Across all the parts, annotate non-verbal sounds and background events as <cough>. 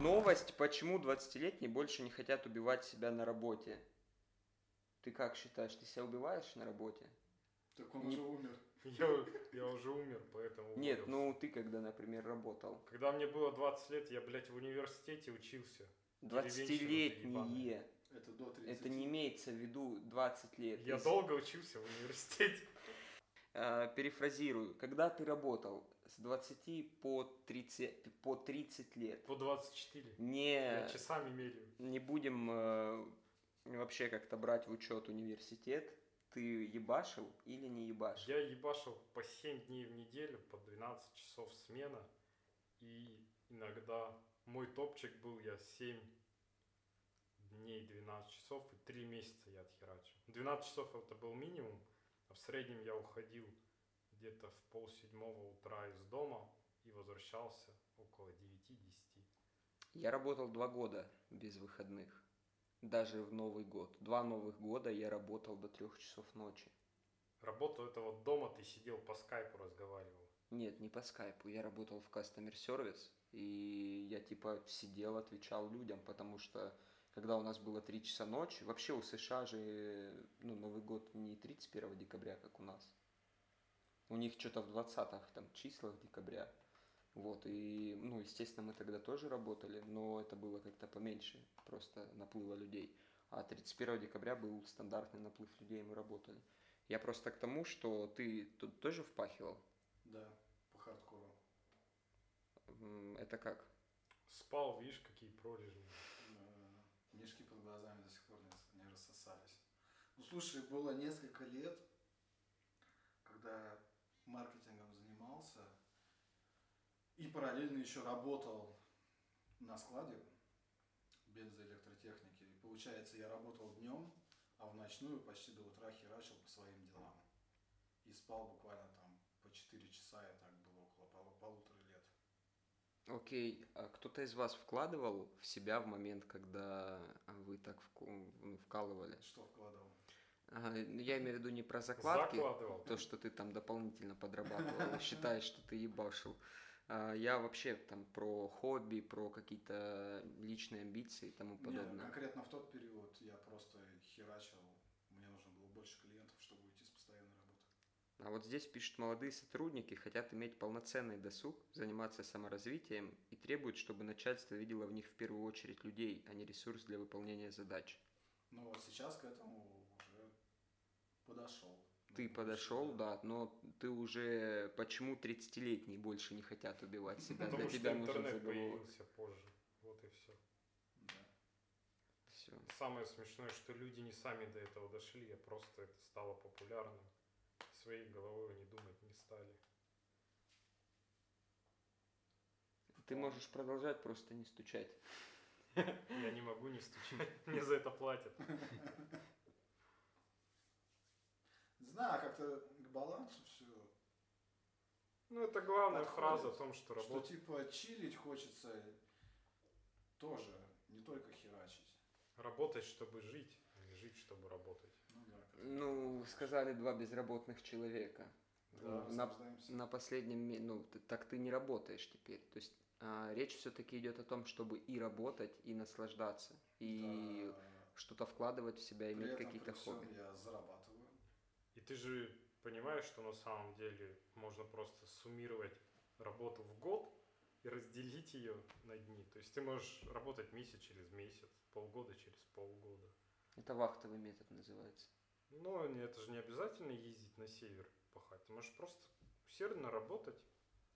Новость, почему 20-летние больше не хотят убивать себя на работе. Ты как считаешь, ты себя убиваешь на работе? Так он Не- уже умер. <laughs> Я, я уже умер, поэтому Нет, уволился. ну ты когда, например, работал. Когда мне было 20 лет, я, блядь, в университете учился. Деревенщина ты 20-летние. Это до 30. Это не имеется в виду 20 лет. Я Если- долго учился в университете. <laughs> А, перефразирую. Когда ты работал с 20 по 30, по 30 лет, По 24. не, Я часами меряю. не будем э, вообще как-то брать в учет университет, ты ебашил или не ебашил? Я ебашил по 7 дней в неделю, по 12 часов смена. И иногда мой топчик был, я 7 дней 12 часов и 3 месяца я отхерачил. 12 часов это был минимум, а в среднем я уходил где-то в пол седьмого утра из дома и возвращался около 9-10. Я работал два года без выходных. Даже в Новый год. Два Новых года я работал до трех часов ночи. Работу этого дома ты сидел по скайпу разговаривал. Нет, не по скайпу. Я работал в customer service, и я типа сидел, отвечал людям, потому что когда у нас было 3 часа ночи, вообще у США же ну, Новый год не 31 декабря, как у нас. У них что-то в 20-х там числах декабря. Вот, и, ну, естественно, мы тогда тоже работали, но это было как-то поменьше, просто наплыва людей. А 31 декабря был стандартный наплыв людей, и мы работали. Я просто к тому, что ты тут тоже впахивал. Да, по хардкору. Это как? Спал, видишь, какие пролежни. Мешки под глазами до сих пор не, рассосались. Ну, слушай, было несколько лет, маркетингом занимался и параллельно еще работал на складе бензоэлектротехники. И получается, я работал днем, а в ночную почти до утра херачил по своим делам. И спал буквально там по 4 часа, я так было около полу- полутора лет. Окей, а кто-то из вас вкладывал в себя в момент, когда вы так ну, вкалывали? Что вкладывал? А, Я имею в виду не про закладки, Закладывал. то, что ты там дополнительно подрабатывал, считаешь, что ты ебашил. А Я вообще там про хобби, про какие-то личные амбиции и тому Не, подобное. конкретно в тот период я просто херачил. Мне нужно было больше клиентов, чтобы уйти с постоянной работы. А вот здесь пишут, молодые сотрудники хотят иметь полноценный досуг, заниматься саморазвитием и требуют, чтобы начальство видело в них в первую очередь людей, а не ресурс для выполнения задач. Но вот сейчас к этому подошел. Ты подошел, да, но ты уже почему 30-летние больше не хотят убивать себя? Потому Для что тебя интернет появился позже. Вот и все. Да. Все. Самое смешное, что люди не сами до этого дошли, а просто это стало популярным. Своей головой они думать не стали. Ты можешь продолжать, просто не стучать. Я не могу не стучать. <laughs> Мне за это платят. <laughs> Знаю, как-то к балансу все. Ну, это главная Подходит. фраза о том, что Что работа... типа чилить хочется тоже, не только херачить. Работать, чтобы жить, а не жить, чтобы работать. Ну да, Ну, сказали два безработных человека. Да, на, на последнем, ну, ты- так ты не работаешь теперь. То есть а, речь все-таки идет о том, чтобы и работать, и наслаждаться, и Да, что-то вкладывать в себя, при иметь какие-то хобби. я зарабатываю. Ты же понимаешь, что на самом деле можно просто суммировать работу в год и разделить ее на дни. То есть ты можешь работать месяц через месяц, полгода через полгода. Это вахтовый метод называется. Но не- это же не обязательно ездить на север пахать. Ты можешь просто усердно работать,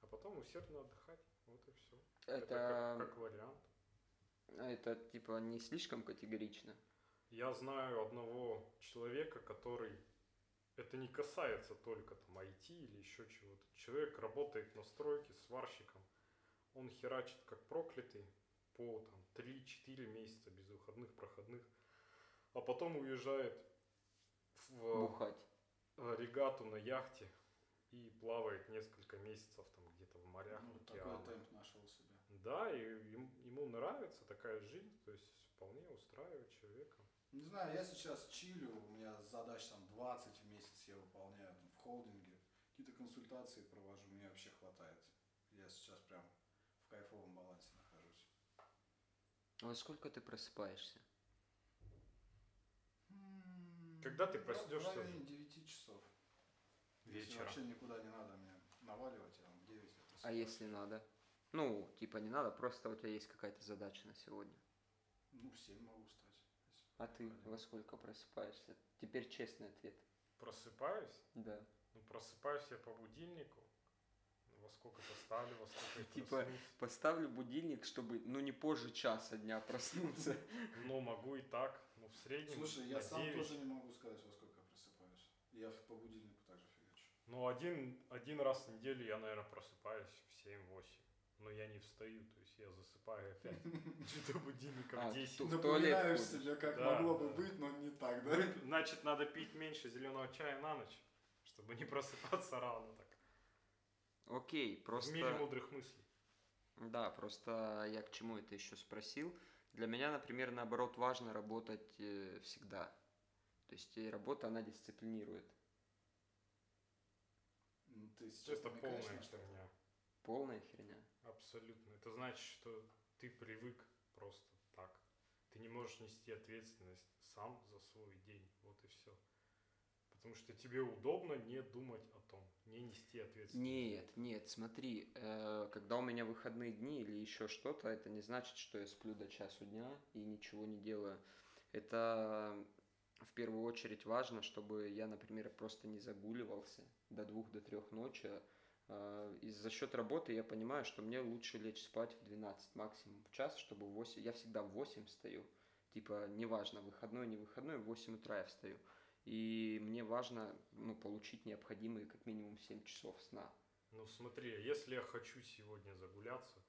а потом усердно отдыхать. Вот и все. Это, как, как вариант. а это типа не слишком категорично. Я знаю одного человека, который это не касается только там IT или еще чего-то. Человек работает на стройке сварщиком. Он херачит как проклятый по там 3-4 месяца без выходных, проходных. А потом уезжает в Бухать. э, регату на яхте и плавает несколько месяцев там где-то в морях, Ну, в такой океанах. темп нашел себе. Да, и ему нравится такая жизнь, то есть вполне устраивает человека. Не знаю, я сейчас чилю, у меня задач там 20 в месяц я выполняю там, в холдинге. Какие-то консультации провожу, мне вообще хватает. Я сейчас прям в кайфовом балансе нахожусь. Во сколько ты просыпаешься? Когда ты ра- проснешься? В районе 9 часов. Если Вечера. вообще никуда не надо мне наваливать, я в 9 я А если надо? Ну, типа не надо, просто у тебя есть какая-то задача на сегодня. Ну, в 7 могу встать. А ты во сколько просыпаешься? Теперь честный ответ. Просыпаюсь? Да. Ну, просыпаюсь я по будильнику. Во сколько поставлю, во сколько я Типа. Поставлю будильник, чтобы, ну, не позже часа дня проснуться. Ну, могу и так. Ну, в среднем Слушай, я сам 9. тоже не могу сказать, во сколько я просыпаюсь. Я по будильнику также фигачу. Ну, один, один раз в неделю я, наверное, просыпаюсь в 7-8. Но я не встаю, то есть я засыпаю опять. <laughs> <laughs> А, в 10. ту- в туалет Напоминаешь себе, как могло бы быть, но не так, да? Значит, надо пить меньше зеленого чая на ночь, чтобы не <laughs> просыпаться рано так. Окей, В мире просто... мудрых мыслей. Да, просто я к чему это еще спросил. Для меня, например, наоборот, важно работать э, всегда. То есть э, работа, она дисциплинирует. Ну, Ты сейчас Это полная на что-то? Полная херня. Абсолютно. Это значит, что ты привык просто так. Ты не можешь нести ответственность сам за свой день. Вот и все. Потому что тебе удобно не думать о том, не нести ответственность. Нет, нет, смотри, э, когда у меня выходные дни или еще что-то, это не значит, что я сплю до часу дня и ничего не делаю. Это в первую очередь важно, чтобы я, например, просто не загуливался до двух, до трех ночи. Э, И за счет работы я понимаю, что мне лучше лечь спать в 12 максимум в час, чтобы в 8... Я всегда в 8 встаю. Типа, неважно, выходной, не выходной, в 8 утра я встаю. И мне важно ну, получить необходимые как минимум 7 часов сна. Ну смотри, если я хочу сегодня загуляться,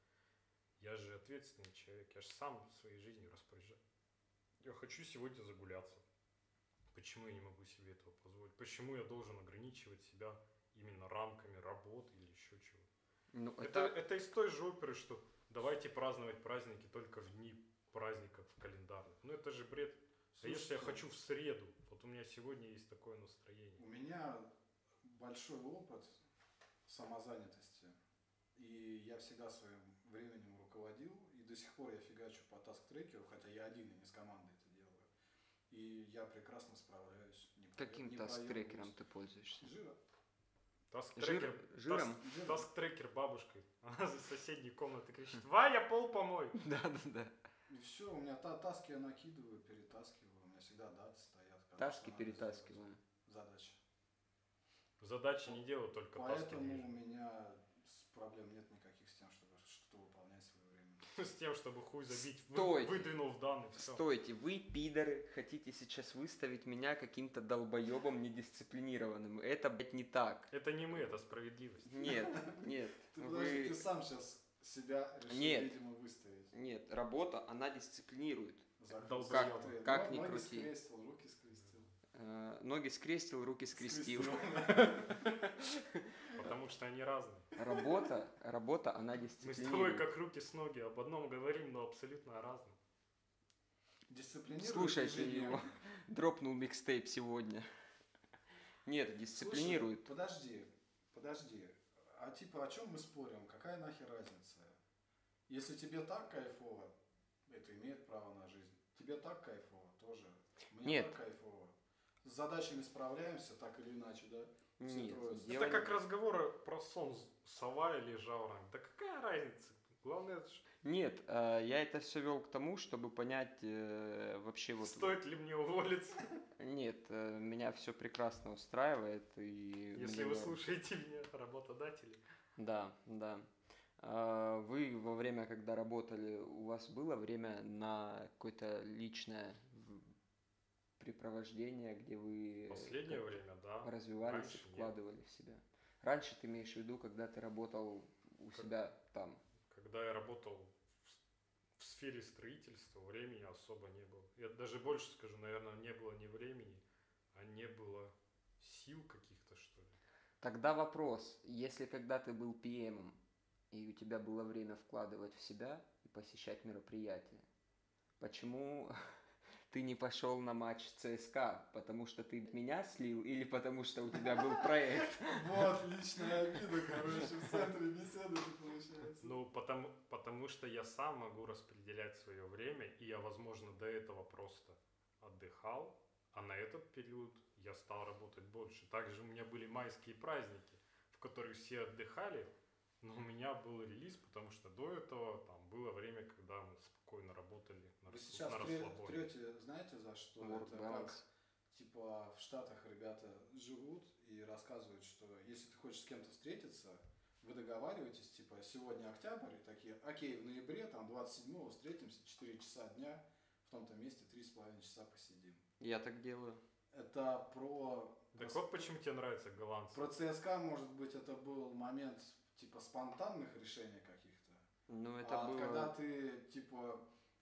я же ответственный человек, я же сам своей жизнью распоряжаюсь. Я хочу сегодня загуляться. Почему я не могу себе этого позволить? Почему я должен ограничивать себя именно рамками работы или еще чего? Ну, Это, это, это из той же оперы, что давайте праздновать праздники только в дни праздников календарных. Ну это же бред. а если я Слушайте, хочу в среду, вот у меня сегодня есть такое настроение. У меня большой опыт самозанятости. И я всегда своим временем руководил. И до сих пор я фигачу по таск-трекеру, хотя я один и не с командой это делаю. И я прекрасно справляюсь. Не каким таск-трекером ты пользуешься? Jira. Таск-трекер, Жир, жиром? таск-. Таск-трекер бабушкой. Она за соседней комнаты кричит, Ваня, пол помой. <laughs> Да, да, да. И все, у меня та таски я накидываю, перетаскиваю. У меня всегда даты стоят. Таски перетаскиваю. сделать. Задачи. Задачи не делают только таски. Поэтому у меня проблем нет никаких с тем, чтобы что-то выполнять своевременно. С тем, чтобы хуй забить, вы- Стойте. выдвинул в данные, все. Стойте, вы, пидоры, хотите сейчас выставить меня каким-то долбоебом недисциплинированным. Это, блядь, не так. Это не мы, это справедливость. Нет, <laughs> нет. Ты, подожди, Вы... ты сам сейчас себя решил, Нет. видимо, выставить. Нет, работа, она дисциплинирует. Закрыл долбоёб. Как Но- ни ноги крути. скрестил, руки скрестил. Э, Ноги скрестил, руки скрестил. <laughs> <laughs> Потому что они разные. Работа, <laughs> работа, она Мы с тобой дисциплинирует. как руки с ноги об одном говорим, но абсолютно о разном. Дисциплинирует Слушайте его. <laughs> Дропнул микстейп сегодня. Нет, Слушай, дисциплинирует. подожди, подожди. А типа о чем мы спорим? Какая нахер разница? Если тебе так кайфово, это имеет право на жизнь. Тебе так кайфово, тоже. Мне Нет. так кайфово. С задачами справляемся, так или иначе, да? Все Нет, трое. Это как не- разговоры про сон сова или жаворонок. Да какая разница? Главное, это Нет, э, я это все вел к тому, чтобы понять э, вообще вот... стоит ли мне уволиться, Нет, э, меня все прекрасно устраивает и... если мне вы слушаете меня, работодатели. Да, да. Вы во время, когда работали, у вас было время на какое-то личное в- препровождение, где вы Последнее как время, да. развивались Раньше и нет. вкладывали в себя? Раньше ты имеешь в виду, когда ты работал у Как- себя там? Когда я работал в, в сфере строительства, времени особо не было. Я даже больше скажу, наверное, не было ни времени, а не было сил каких-то, что ли. Тогда вопрос, если когда ты был PM, и у тебя было время вкладывать в себя и посещать мероприятия, почему <laughs> ты не пошел на матч ЦСКА, потому что ты меня слил или потому что у тебя был проект? <laughs> Вот, личная обида, короче, в центре беседы получается. Ну, потому, потому что я сам могу распределять свое время, и я, возможно, до этого просто отдыхал, а на этот период я стал работать больше. Также у меня были майские праздники, в которых все отдыхали, но у меня был релиз, потому что до этого там было время, когда мы спокойно работали на, Вы сейчас на расслабоне. трете, знаете, за что? Work Это balance. как, типа, в Штатах ребята живут и рассказывают, что если ты хочешь с кем-то встретиться, вы договариваетесь, типа, сегодня октябрь, и такие, окей, в ноябре, там, 27-го встретимся, 4 часа дня, в том-то месте 3,5 часа посидим. Я так делаю. Это про... Так вот почему тебе нравятся голландцы. Про ЦСКА, может быть, это был момент, типа, спонтанных решений каких-то. Ну, это а было... когда ты, типа,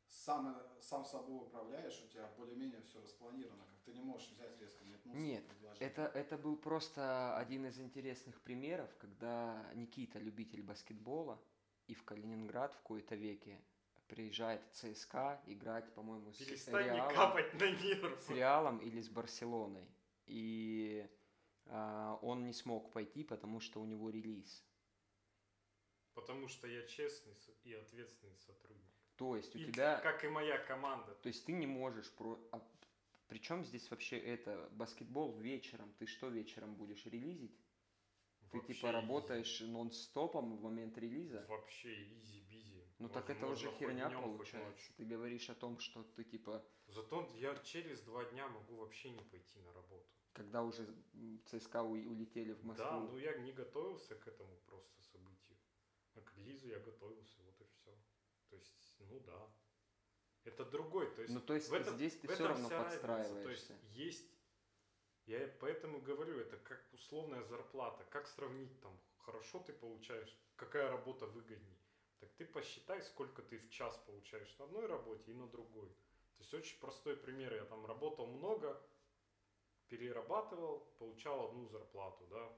сам, сам собой управляешь, у тебя более-менее все распланировано, как ты не можешь взять резко метнуться. Нет, предложить. Это, это был просто один из интересных примеров, когда Никита, любитель баскетбола, и в Калининград в кои-то веке приезжает в ЦСКА играть, по-моему, с Перестань Реалом, капать на нервы. с Реалом или с Барселоной. И а, он не смог пойти, потому что у него релиз. Потому что я честный и ответственный сотрудник. То есть у И тебя... как и моя команда. То есть ты не можешь про... Причем здесь вообще это баскетбол вечером? Ты что вечером будешь релизить? Ты Вообще типа easy. работаешь нон-стопом в момент релиза? Вообще easy-busy. Ну так Можно- это уже херня получается. Ты говоришь о том, что ты типа, Зато я через два дня могу вообще не пойти на работу. когда уже ЦСКА улетели в Москву. Да, ну я не готовился к этому просто. А к релизу я готовился, вот и все. То есть, ну да. Это другой, то есть Ну, то есть в этом- здесь ты в все равно разница. То есть подстраиваешься. есть, я поэтому говорю, это как условная зарплата. Как сравнить там, хорошо ты получаешь, какая работа выгодней. Так ты посчитай, сколько ты в час получаешь на одной работе и на другой. То есть очень простой пример. Я там работал много, перерабатывал, получал одну зарплату, да.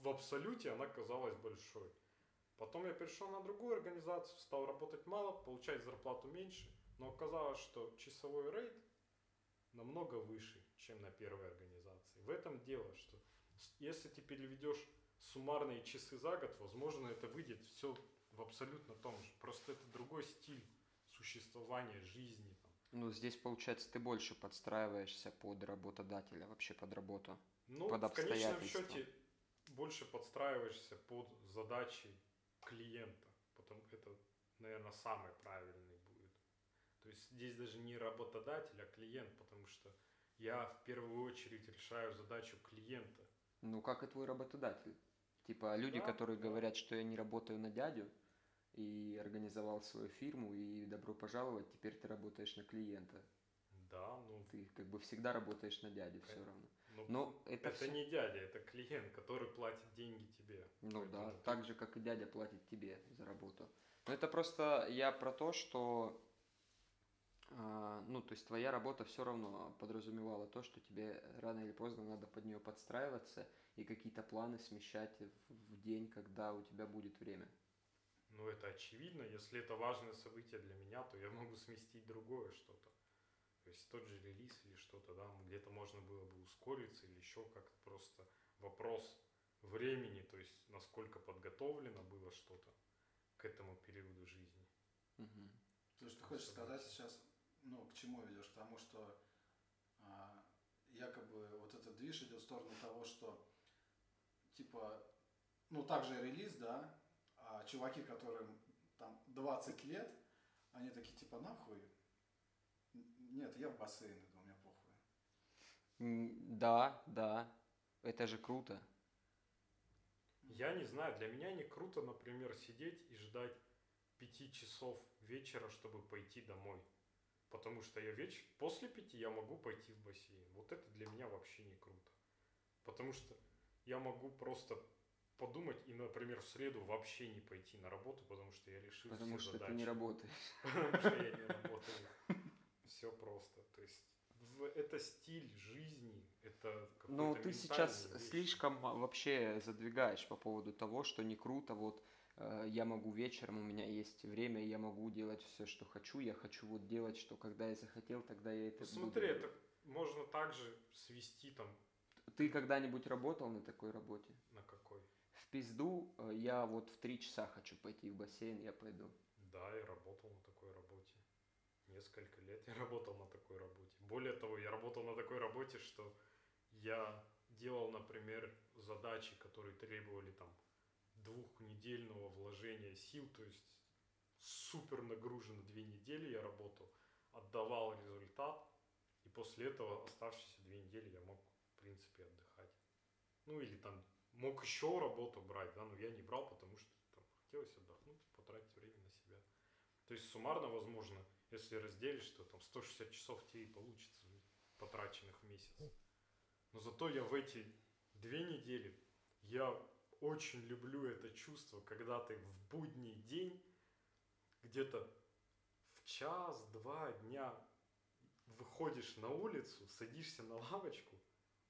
В абсолюте она казалась большой. Потом я перешел на другую организацию, стал работать мало, получать зарплату меньше, но оказалось, что часовой рейд намного выше, чем на первой организации. В этом дело, что если ты переведешь суммарные часы за год, возможно, это выйдет все в абсолютно том же. Просто это другой стиль существования, жизни. там. Ну, здесь, получается, ты больше подстраиваешься под работодателя, вообще под работу. Ну, Под в конечном обстоятельства. счете больше подстраиваешься под задачи клиента. Потом это, наверное, самый правильный будет. То есть здесь даже не работодатель, а клиент, потому что я в первую очередь решаю задачу клиента. Ну, как и твой работодатель. Типа, люди, Да, которые да. говорят, что я не работаю на дядю, и организовал свою фирму, и добро пожаловать, теперь ты работаешь на клиента. Да, ну, Ты как бы всегда работаешь на дядю все равно. Ну, Но это, это всё- не дядя, это клиент, который платит деньги тебе. Ну да, ты- так же, как и дядя платит тебе за работу. Но это просто я про то, что, а, ну, то есть твоя работа все равно подразумевала то, что тебе рано или поздно надо под нее подстраиваться и какие-то планы смещать в день, когда у тебя будет время. Ну, это очевидно. Если это важное событие для меня, то я могу сместить другое что-то. То есть тот же релиз или что-то, да, где-то можно было бы ускориться или еще как-то просто вопрос времени, то есть насколько подготовлено было что-то к этому периоду жизни. Мгм. То есть ты хочешь сказать сейчас, ну, к чему ведешь? К тому, что а, якобы вот этот движ идет в сторону того, что типа, ну, также релиз, да, а чуваки, которым там 20 лет, они такие, типа, нахуй? Нет, я в бассейн иду, у меня похуй. Да, да, это же круто. Я не знаю, для меня не круто, например, сидеть и ждать пяти часов вечера, чтобы пойти домой. Потому что я веч... после пяти я могу пойти в бассейн. Вот это для меня вообще не круто. Потому что я могу просто подумать и, например, в среду вообще не пойти на работу, потому что я решил Потому все что задачи. ты не работаешь. <laughs> Потому что я не работаю. Все просто. То есть это стиль жизни, это Ну, ты сейчас вещи. слишком а, вообще задвигаешь по поводу того, что не круто вот э, я могу вечером, у меня есть время, я могу делать все, что хочу, я хочу вот делать, что когда я захотел, тогда я это Ну, смотри, это можно также свести там Ты когда-нибудь работал на такой работе? на какой. В пизду э, я вот в три часа хочу пойти в бассейн, я пойду. Да, я работал на такой работе. Несколько лет я работал на такой работе. Более того, я работал на такой работе, что я делал, например, задачи, которые требовали там двухнедельного вложения сил, то есть супер нагружено две недели я работал, отдавал результат, и после этого оставшиеся две недели я мог, в принципе, отдыхать. Ну или там мог еще работу брать, да, но я не брал, потому что там хотелось отдохнуть, потратить время на себя. То есть суммарно, возможно, если разделишь, то там 160 часов тебе и получится потраченных в месяц. Но зато я в эти две недели, я очень люблю это чувство, когда ты в будний день где-то в час-два дня выходишь на улицу, садишься на лавочку,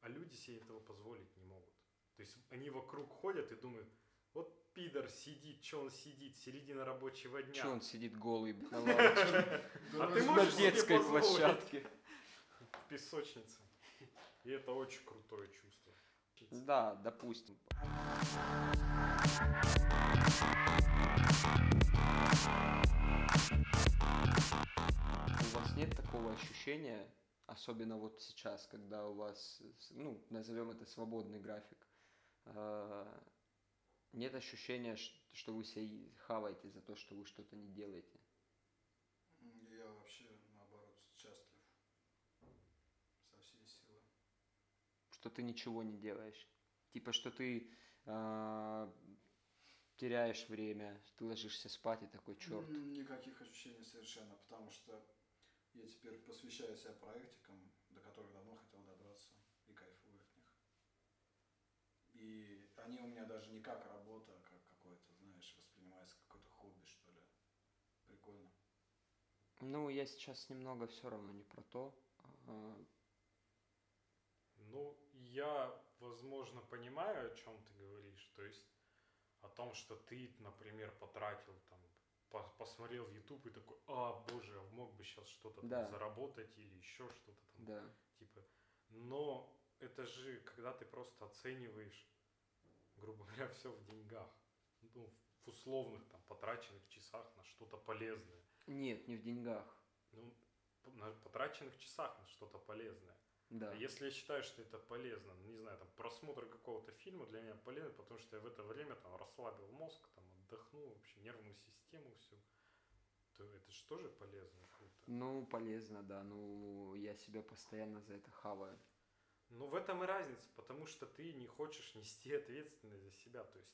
а люди себе этого позволить не могут. То есть они вокруг ходят и думают, вот пидор сидит, что он сидит, середина рабочего дня. Че он сидит голый на <laughs> лавочке А ты на можешь детской площадке? в песочнице. И это очень крутое чувство. Да, допустим. У вас нет такого ощущения, особенно вот сейчас, когда у вас, ну, назовем это свободный график, э, нет ощущения, что вы себя хаваете за то, что вы что-то не делаете? Я вообще, наоборот, счастлив. Со всей силы. что ты ничего не делаешь. Типа, что ты а, теряешь время, ты ложишься спать и такой, черт. Никаких ощущений совершенно, потому что я теперь посвящаю себя проектикам, до которых давно хотел добраться, и кайфую от них. И они у меня даже не как работа, а как какое-то, знаешь, воспринимается как какое-то хобби, что ли. Прикольно. Ну, я сейчас немного все равно не про то. А, Ну, я, возможно, понимаю, о чем ты говоришь. То есть о том, что ты, например, потратил там, по- посмотрел в YouTube и такой, а, боже, а мог бы сейчас что-то там Да. заработать или еще что-то там. Да. Типа, но это же, когда ты просто оцениваешь, грубо <laughs> говоря, все в деньгах. Ну, в условных там потраченных часах на что-то полезное. Нет, не в деньгах. Ну, на потраченных часах на что-то полезное. Да. А если я считаю, что это полезно, ну, не знаю, там просмотр какого-то фильма для меня полезен, потому что я в это время там расслабил мозг, там отдохнул, вообще нервную систему всю, то это же тоже полезно круто. Ну, полезно, да. Ну, я себя постоянно за это хаваю. Ну, в этом и разница, потому что ты не хочешь нести ответственность за себя. То есть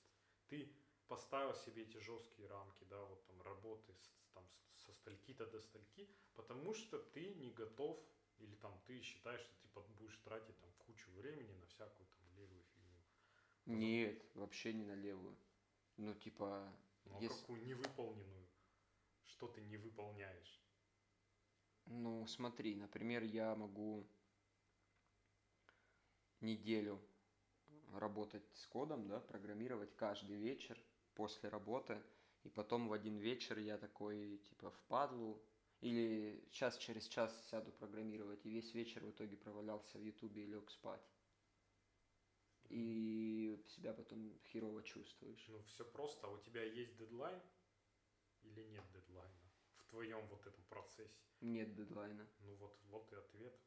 ты поставил себе эти жесткие рамки, да, вот там работы с, там, со стальки-то до стальки, потому что ты не готов или там ты считаешь, что ты будешь тратить там кучу времени на всякую там левую фигню. Нет, вообще не на левую. Ну, типа, Ну, а если... какую невыполненную? Что ты не выполняешь? Ну, смотри, например, я могу неделю работать с кодом, да, программировать каждый вечер после работы, и потом в один вечер я такой, типа, впадлу, или час через час сяду программировать, и весь вечер в итоге провалялся в ютубе и лег спать. И себя потом херово чувствуешь. Ну, все просто. А у тебя есть дедлайн или нет дедлайна в твоем вот этом процессе? Нет дедлайна. Ну, вот, вот и ответ.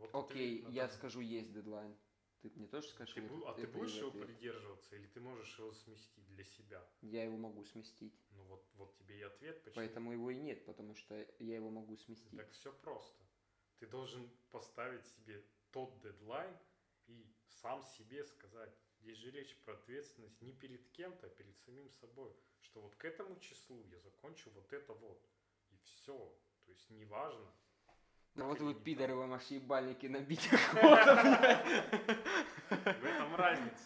Вот Окей, на я скажу, есть дедлайн. Ты мне тоже скажешь? Ты бу- а ты будешь его ответ? придерживаться, или ты можешь его сместить для себя? Я его могу сместить. Ну вот, вот тебе и ответ, почему. Поэтому его и нет, потому что я его могу сместить. Так все просто. Ты должен поставить себе тот дедлайн и сам себе сказать. Здесь же речь про ответственность не перед кем-то, а перед самим собой. Что вот к этому числу я закончу вот это вот. И все. То есть неважно. Ну вот вы, пидоры, вам аж ебальники набить <laughs> охота. В этом разница.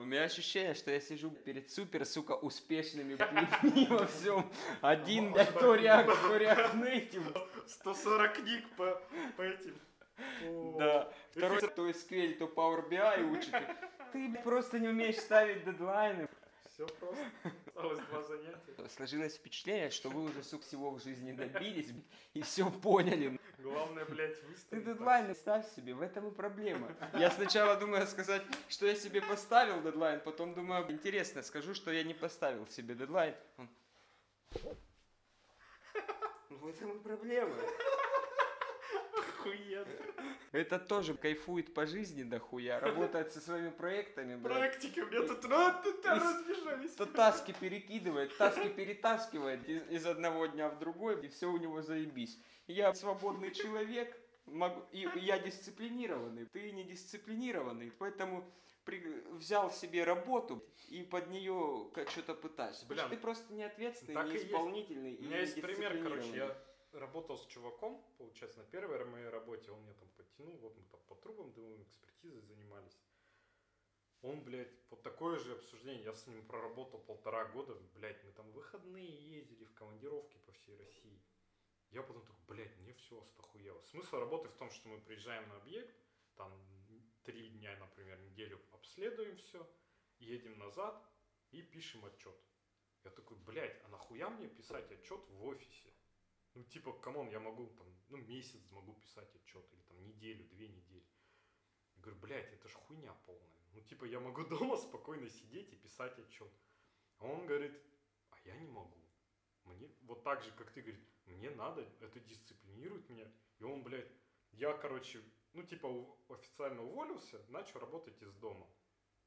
У меня ощущение, что я сижу перед супер, сука, успешными людьми <laughs> во всем. Один, блядь, то ряк, то ряк native. 140 книг по, по этим. Да. Второй, то SQL, то Power BI учит. Ты просто не умеешь ставить дедлайны. Все просто. Осталось два занятия. Сложилось впечатление, что вы уже сук всего в жизни добились и все поняли. Главное, блядь, Ты выставить. дедлайн ставь себе, в этом и проблема. Я сначала думаю сказать, что я себе поставил дедлайн, потом думаю, интересно, скажу, что я не поставил себе дедлайн. Он, Ну, в этом и проблема. Охуенно. Это тоже кайфует по жизни дохуя, работает со своими проектами, блядь. Практики у меня тут Из- разбежались. То таски перекидывает, таски перетаскивает из, из одного дня в другой, и все у него заебись. Я свободный человек, могу, и я дисциплинированный, ты не дисциплинированный, поэтому при- взял себе работу и под нее как что-то пытаешься. Бля, ты просто не ответственный, так не и есть. исполнительный У меня есть пример, короче, я работал с чуваком, получается, на первой моей работе, он меня там подтянул, вот мы там по трубам думаем, экспертизой занимались. Он, блядь, вот такое же обсуждение, я с ним проработал полтора года, блядь, мы там выходные ездили в командировки по всей России. Я потом такой, блядь, мне все остохуело. Смысл работы в том, что мы приезжаем на объект, там три дня, например, неделю обследуем все, едем назад и пишем отчет. Я такой, блядь, а нахуя мне писать отчет в офисе? Ну, типа, come on, я могу там, ну, месяц могу писать отчет, или там неделю, две недели. Я говорю, блядь, это ж хуйня полная. Ну, типа, я могу <laughs> дома спокойно сидеть и писать отчет. А он говорит, а я не могу. Мне, вот так же, как ты, говорит, мне надо, это дисциплинирует меня. И он, блядь, я, короче, ну, типа, официально уволился, начал работать из дома.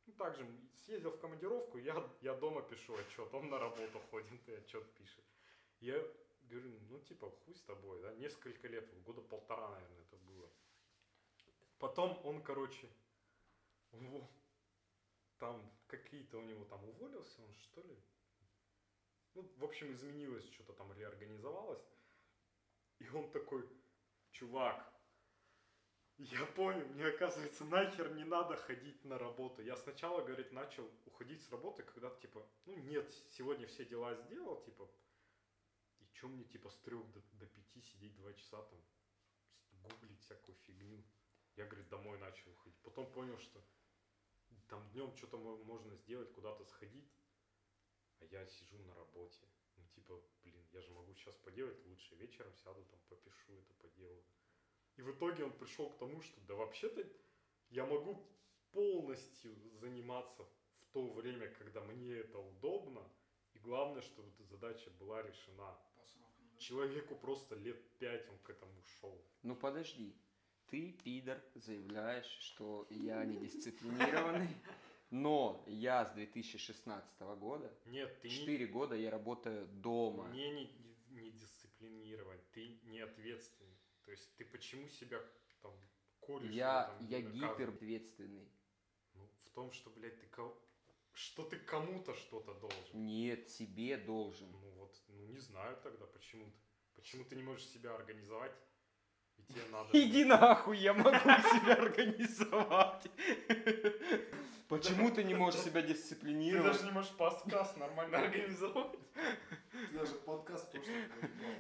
Ну, также съездил в командировку, я, я дома пишу отчет, он на работу <laughs> ходит и отчет пишет. Я говорю, ну, типа, хуй с тобой, да, несколько лет, года полтора, наверное, это было. Потом он, короче, во- там какие-то у него там уволился, он что ли? Ну, в общем, изменилось, что-то там реорганизовалось. И он такой, чувак, я понял, мне оказывается нахер не надо ходить на работу. Я сначала, говорит, начал уходить с работы, когда типа, ну нет, сегодня все дела сделал, типа, чё мне типа с трех до, до пяти сидеть два часа там, гуглить всякую фигню. Я, говорит, домой начал уходить. Потом понял, что там днем что-то мо- можно сделать, куда-то сходить, а я сижу на работе. Ну, типа, блин, я же могу сейчас поделать лучше. Вечером сяду, там, попишу это, поделаю. И в итоге он пришел к тому, что да вообще-то я могу полностью заниматься в то время, когда мне это удобно. И главное, что эта задача была решена. Человеку просто лет пять он к этому шел. Ну подожди, ты, пидор, заявляешь, что я не дисциплинированный, но я с 2016 года, Нет, ты не, 4 года я работаю дома. не, не, не дисциплинирован, ты не ответственный. То есть ты почему себя там коришь? Я, там я не гиперответственный. Ну, в том, что, блядь, ты ко- что ты кому-то что-то должен. Нет, себе должен. Ну вот, ну не знаю тогда, почему ты, почему ты не можешь себя организовать, и тебе <laughs> надо... Иди нахуй, я могу <laughs> себя организовать. <laughs> Почему ты не можешь себя Ты дисциплинировать? даже не можешь подкаст нормально организовать. Ты даже подкаст.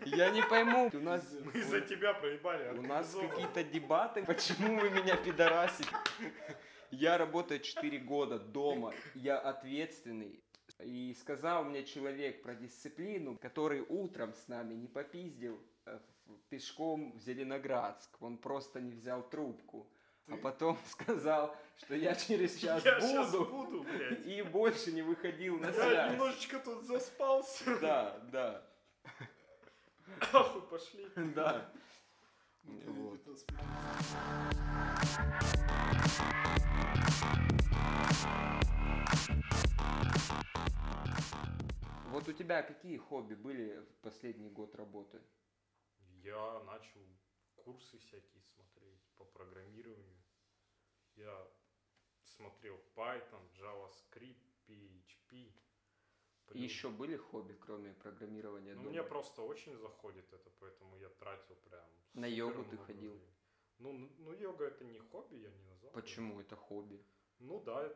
Я не пойму. У нас, Мы из-за тебя проебали. у нас какие-то дебаты. Почему вы меня пидорасите? Я работаю 4 года дома. Я ответственный. И сказал мне человек про дисциплину, который утром с нами не попиздил э, пешком в Зеленоградск. Он просто не взял трубку. А Ты? потом <laughs> сказал, что я через час Я сейчас буду. буду, блядь. И больше не выходил на Я связь. немножечко тут заспался. Да, да, <laughs> Нахуй пошли. да. Вот. Это. Вот у тебя какие хобби были в последний год работы? Я начал курсы всякие смотреть по программированию. Я смотрел Python, JavaScript, PHP. И Плюс- еще были хобби, кроме программирования Ну, дома? мне просто очень заходит это, поэтому я тратил прям... На йогу ты ходил? времени. Ну, ну, йога это не хобби, я не назвал. Почему это хобби? Ну да.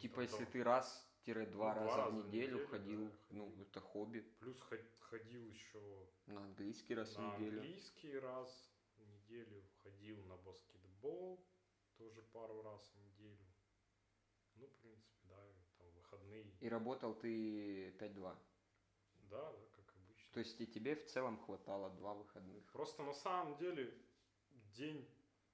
Типа, там, если да. ты раз-два Ну, два раза раза в в неделю неделю, ходил, да, ну, это хобби. Плюс ход- ходил еще На английский раз на в неделю. английский раз в неделю, ходил на баскетбол тоже пару раз в неделю. Ну, в принципе, да, там выходные. И работал ты 5-2. Да, да, как обычно. То есть и тебе в целом хватало два выходных. Просто на самом деле день,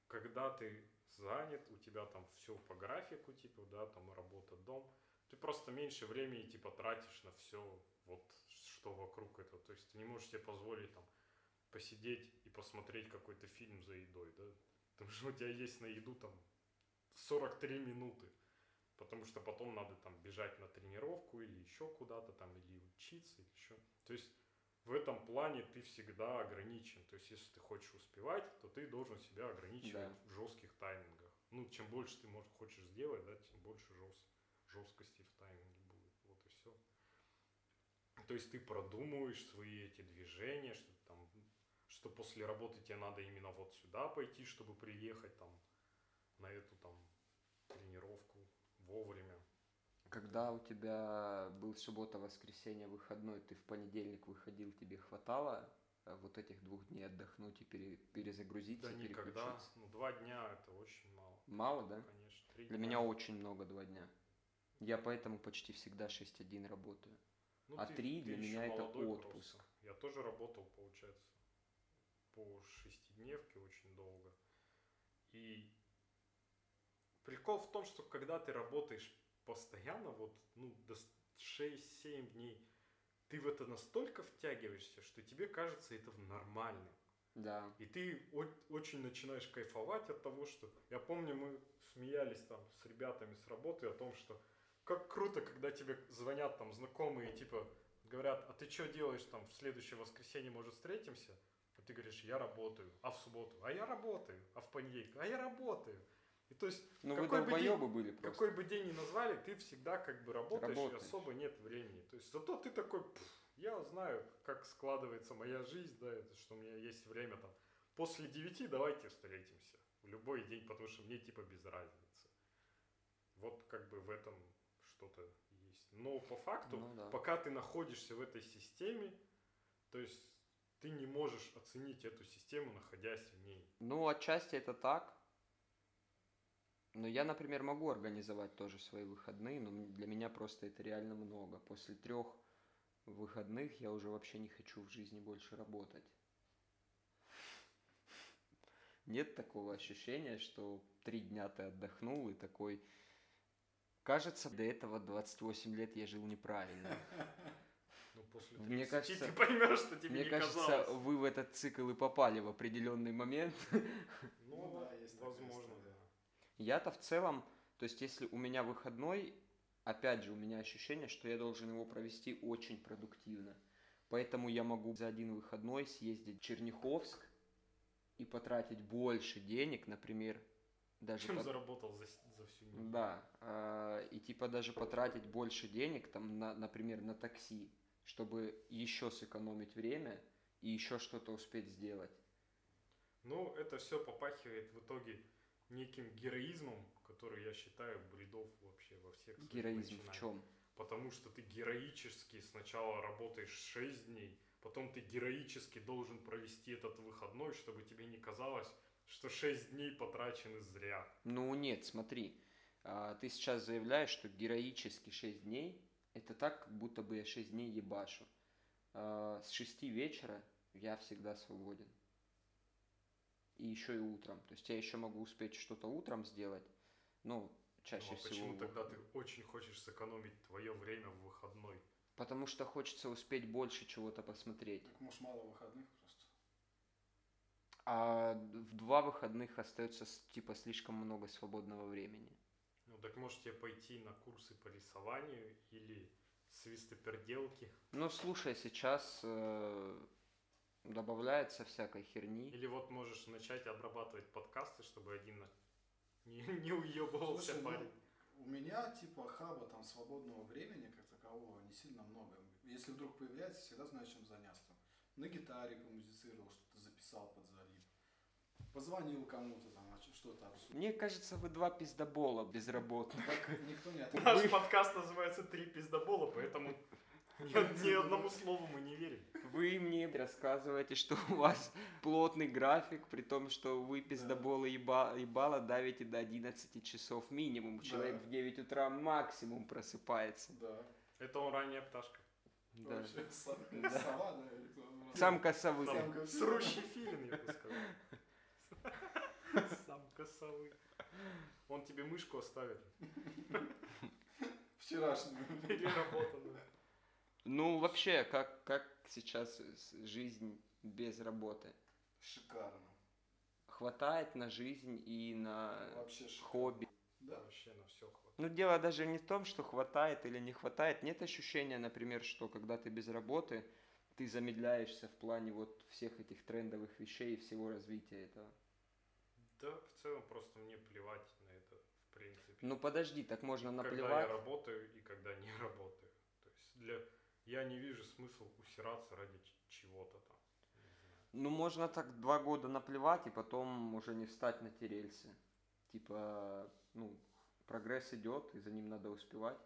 когда ты занят, у тебя там все по графику, типа, да, там работа, дом, ты просто меньше времени, типа, тратишь на все вот, что вокруг этого. То есть ты не можешь себе позволить там посидеть и посмотреть какой-то фильм за едой, да, потому что у тебя есть на еду там 43 минуты, потому что потом надо там бежать на тренировку или еще куда-то там, или учиться, или еще. То есть в этом плане ты всегда ограничен. То есть, если ты хочешь успевать, то ты должен себя ограничивать Да. в жестких таймингах. Ну, чем больше ты можешь, хочешь сделать, да, тем больше жест, жесткости в тайминге будет. Вот и все. То есть ты продумываешь свои эти движения, что там, что после работы тебе надо именно вот сюда пойти, чтобы приехать там на эту там тренировку вовремя. Когда у тебя был суббота, воскресенье, выходной, ты в понедельник выходил, тебе хватало э, вот этих двух дней отдохнуть и пере- перезагрузиться, Да никогда. Ну, два дня это очень мало. Мало, да? Конечно. Три Для дня. меня очень много два дня. Я поэтому почти всегда 6-1 работаю. Ну, а три для ещё меня это отпуск. просто. Я тоже работал, получается, по шестидневке очень долго. И прикол в том, что когда ты работаешь постоянно, вот, ну, до 6-7 дней, ты в это настолько втягиваешься, что тебе кажется это нормальным. Да. И ты очень начинаешь кайфовать от того, что... Я помню, мы смеялись там с ребятами с работы о том, что как круто, когда тебе звонят там знакомые, типа, говорят, а ты что делаешь там в следующее воскресенье, может, встретимся? А ты говоришь, я работаю, а в субботу, а я работаю, а в понедельник, а я работаю. И то есть, Ну Какой бы день- были просто. какой бы день ни назвали, ты всегда как бы работаешь, Работаешь. и особо нет времени. То есть, зато ты такой, «Пф, я знаю, как складывается моя жизнь, да, что у меня есть время там. После девяти давайте встретимся в любой день, потому что мне типа без разницы. Вот как бы в этом что-то есть. Но по факту, Ну да. пока ты находишься в этой системе, то есть ты не можешь оценить эту систему, находясь в ней. Ну, отчасти это так. Но я, например, могу организовать тоже свои выходные, но для меня просто это реально много. После трех выходных я уже вообще не хочу в жизни больше работать. Нет такого ощущения, что три дня ты отдохнул и такой... Кажется, до этого 28 лет я жил неправильно. <laughs> Ну, после Мне 30 кажется- ты поймешь, что тебе Мне не кажется, казалось. вы в этот цикл и попали в определенный момент. Ну, Ну да, есть возможно, да. Я-то в целом, то есть если у меня выходной, опять же, у меня ощущение, что я должен его провести очень продуктивно. Поэтому я могу за один выходной съездить в Черняховск и потратить больше денег, например, даже Чем пот- заработал за, за всю неделю. да, а, и типа даже потратить больше денег, там, на, например, на такси, чтобы еще сэкономить время и еще что-то успеть сделать. Ну, это все попахивает в итоге неким героизмом, который я считаю бредов вообще во всех Героизм в чем? Потому что ты героически сначала работаешь 6 дней, потом ты героически должен провести этот выходной, чтобы тебе не казалось, что 6 дней потрачены зря. Ну нет, смотри, а, ты сейчас заявляешь, что героически 6 дней, это так, как будто бы я 6 дней ебашу. А, С 6 вечера я всегда свободен. И еще и утром. То есть я еще могу успеть что-то утром сделать, ну, чаще Ну, а всего. почему тогда ты очень хочешь сэкономить твое время в выходной? Потому что хочется успеть больше чего-то посмотреть. Так может мало выходных просто. А в два выходных остается типа слишком много свободного времени. Ну, так может тебе пойти на курсы по рисованию или свистоперделки? Ну, слушай, сейчас э, добавляется всякой херни. Или вот можешь начать обрабатывать подкасты, чтобы один на- не, не уебывался Слушай, ну, парень. у меня типа хаба там свободного времени как такового не сильно много. Если вдруг появляется, всегда знаю, чем заняться. На гитаре помузицировал, что-то записал под залив. Позвонил кому-то там, а что-то обсудил. Мне кажется, вы два пиздобола безработных. Так никто не Наш ответил. подкаст называется «Три пиздобола», поэтому Ни одному слову мы не верим. Вы мне рассказываете, что у вас плотный график, при том, что вы пиздоболы еба, ебало давите до 11 часов минимум. Человек Да. в 9 утра максимум просыпается. Да. Это он ранняя пташка. Да. Вообще, сам- Да. сова, да, Самка совы. Самка срущий филин, я бы сказал. Совы. Он тебе мышку оставит. Вчерашнюю. Переработанную. Ну, вообще, как, как сейчас жизнь без работы? Шикарно. Хватает на жизнь и на Вообще шикарно. хобби. Да. Вообще на все хватает. Ну, дело даже не в том, что хватает или не хватает. Нет ощущения, например, что когда ты без работы, ты замедляешься в плане вот всех этих трендовых вещей и всего развития этого. Да, в целом просто мне плевать на это, в принципе. Ну, подожди, так можно Когда я наплевать. работаю и когда не <laughs> работаю. То есть для... Я не вижу смысл усираться ради чего-то там. Ну, можно так два года наплевать и потом уже не встать на те рельсы. Типа, ну, прогресс идет, и за ним надо успевать.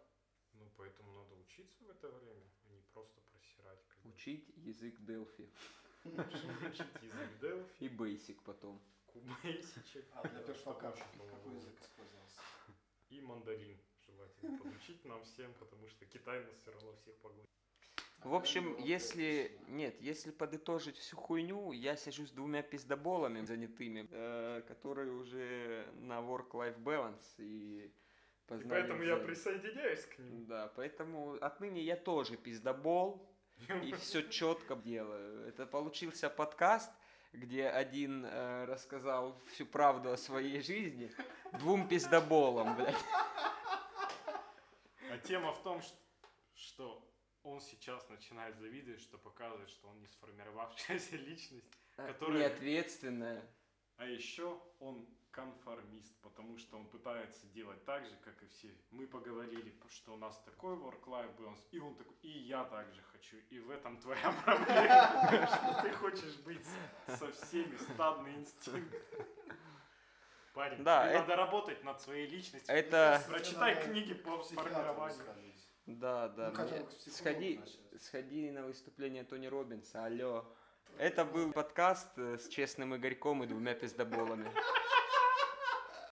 Ну, поэтому надо учиться в это время, а не просто просирать. бы. Учить язык Delphi <laughs> Учить язык Delphi, и Basic потом. Кубейсичек. А для очень какой язык использовался? И мандарин желательно подучить нам всем, потому что Китай нас все равно всех погонит. В общем, если... Нет, если подытожить всю хуйню, я сижу с двумя пиздоболами занятыми, э, которые уже на work-life balance и И познали поэтому я присоединяюсь к ним. Да, поэтому отныне я тоже пиздобол и все четко делаю. Это получился подкаст, где один э, рассказал всю правду о своей жизни двум пиздоболам, блядь. А тема в том, ш- что он сейчас начинает завидовать, что показывает, что он не сформировавшаяся <laughs> личность. Которая- Неответственная. А еще он конформист, потому что он пытается делать так же, как и все. Мы поговорили, что у нас такой work-life balance, и он такой, и я также хочу. И в этом твоя <laughs> проблема, что ты хочешь быть со всеми, стадный инстинкт. Парень, Да, тебе это- надо работать над своей личностью. Это... Прочитай книги по формированию. Да, да. Ну, мне- психологу Сходи, сходи на выступление Тони Робинса, алло. Это был подкаст э, с честным Игорьком и двумя пиздоболами.